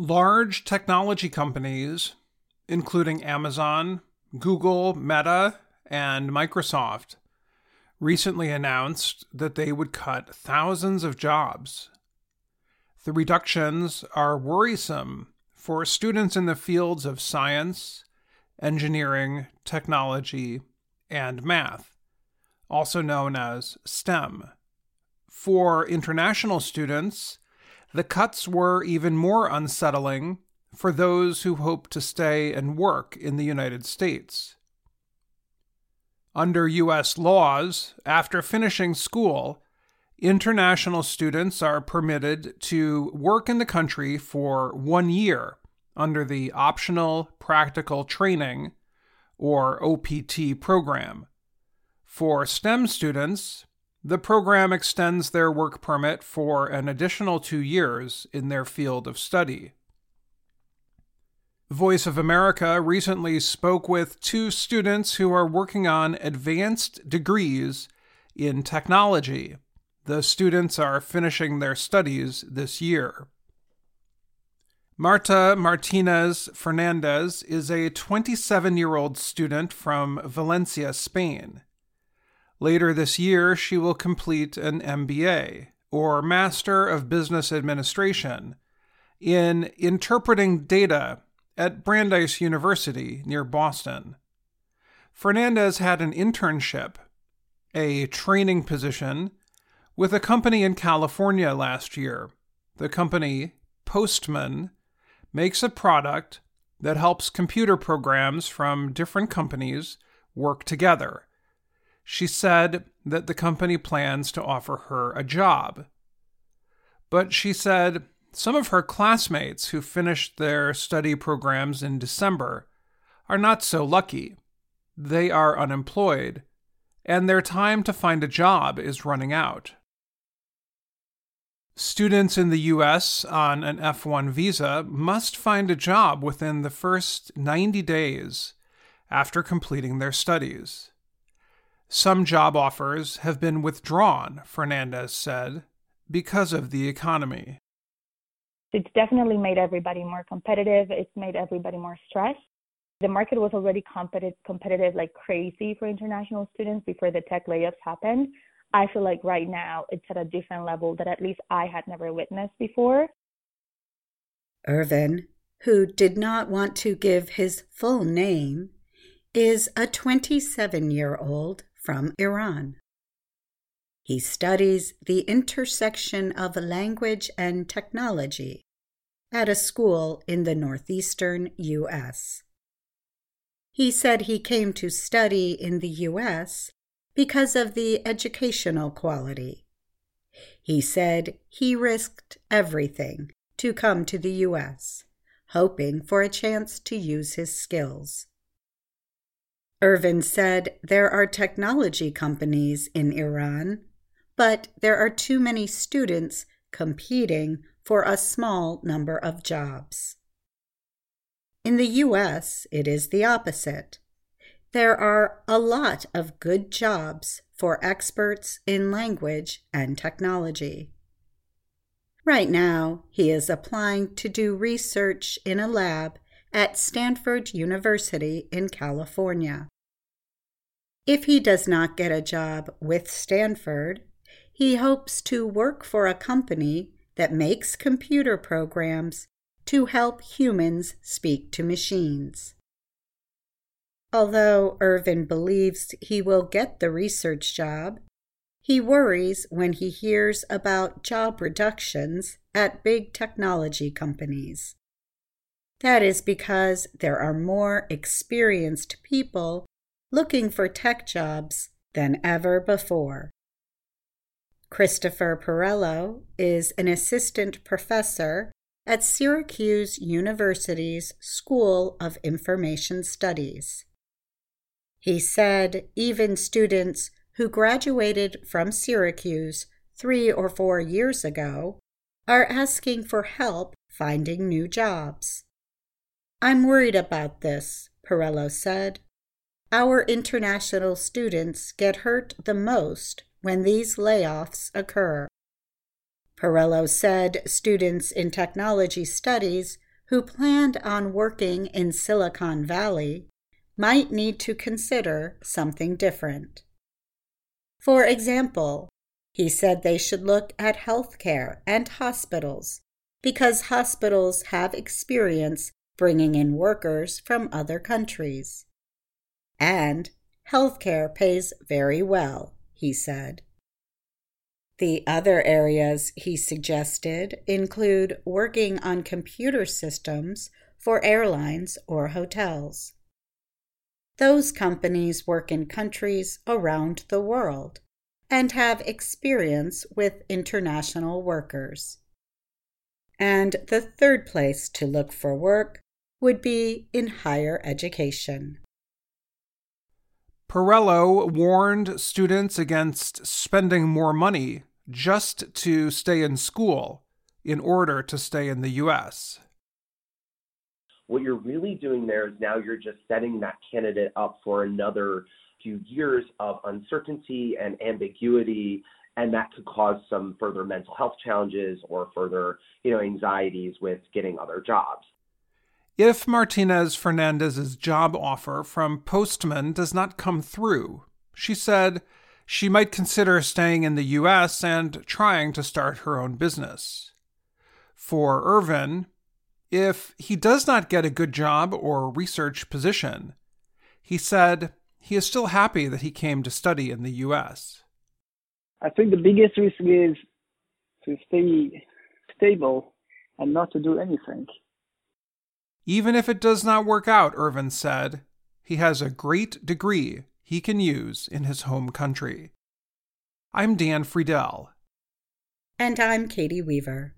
Large technology companies, including Amazon, Google, Meta, and Microsoft, recently announced that they would cut thousands of jobs. The reductions are worrisome for students in the fields of science, engineering, technology, and math, also known as STEM. For international students, the cuts were even more unsettling for those who hoped to stay and work in the United States. Under U.S. laws, after finishing school, international students are permitted to work in the country for one year under the Optional Practical Training, or OPT, program. For STEM students, the program extends their work permit for an additional two years in their field of study. Voice of America recently spoke with two students who are working on advanced degrees in technology. The students are finishing their studies this year. Marta Martinez Fernandez is a 27 year old student from Valencia, Spain. Later this year, she will complete an MBA, or Master of Business Administration, in Interpreting Data at Brandeis University near Boston. Fernandez had an internship, a training position, with a company in California last year. The company, Postman, makes a product that helps computer programs from different companies work together she said that the company plans to offer her a job. But she said some of her classmates who finished their study programs in December are not so lucky. They are unemployed, and their time to find a job is running out. Students in the U.S. on an F 1 visa must find a job within the first 90 days after completing their studies. Some job offers have been withdrawn, Fernandez said, because of the economy. It's definitely made everybody more competitive. It's made everybody more stressed. The market was already competitive, competitive like crazy for international students before the tech layoffs happened. I feel like right now it's at a different level that at least I had never witnessed before. Irvin, who did not want to give his full name, is a 27 year old from Iran. He studies the intersection of language and technology at a school in the northeastern U.S. He said he came to study in the U.S. because of the educational quality. He said he risked everything to come to the U.S., hoping for a chance to use his skills. Irvin said there are technology companies in Iran, but there are too many students competing for a small number of jobs. In the U.S., it is the opposite. There are a lot of good jobs for experts in language and technology. Right now, he is applying to do research in a lab at Stanford University in California. If he does not get a job with Stanford, he hopes to work for a company that makes computer programs to help humans speak to machines. Although Irvin believes he will get the research job, he worries when he hears about job reductions at big technology companies. That is because there are more experienced people looking for tech jobs than ever before. Christopher Perello is an assistant professor at Syracuse University's School of Information Studies. He said even students who graduated from Syracuse three or four years ago are asking for help finding new jobs. I'm worried about this, Perello said. Our international students get hurt the most when these layoffs occur. Perello said students in technology studies who planned on working in Silicon Valley might need to consider something different. For example, he said they should look at healthcare and hospitals because hospitals have experience bringing in workers from other countries. And healthcare pays very well, he said. The other areas he suggested include working on computer systems for airlines or hotels. Those companies work in countries around the world and have experience with international workers. And the third place to look for work would be in higher education. Perello warned students against spending more money just to stay in school in order to stay in the U.S. What you're really doing there is now you're just setting that candidate up for another few years of uncertainty and ambiguity and that could cause some further mental health challenges or further you know anxieties with getting other jobs if Martinez Fernandez's job offer from Postman does not come through, she said she might consider staying in the US and trying to start her own business. For Irvin, if he does not get a good job or research position, he said he is still happy that he came to study in the US. I think the biggest risk is to stay stable and not to do anything. Even if it does not work out, Irvin said, he has a great degree he can use in his home country. I'm Dan Friedell. And I'm Katie Weaver.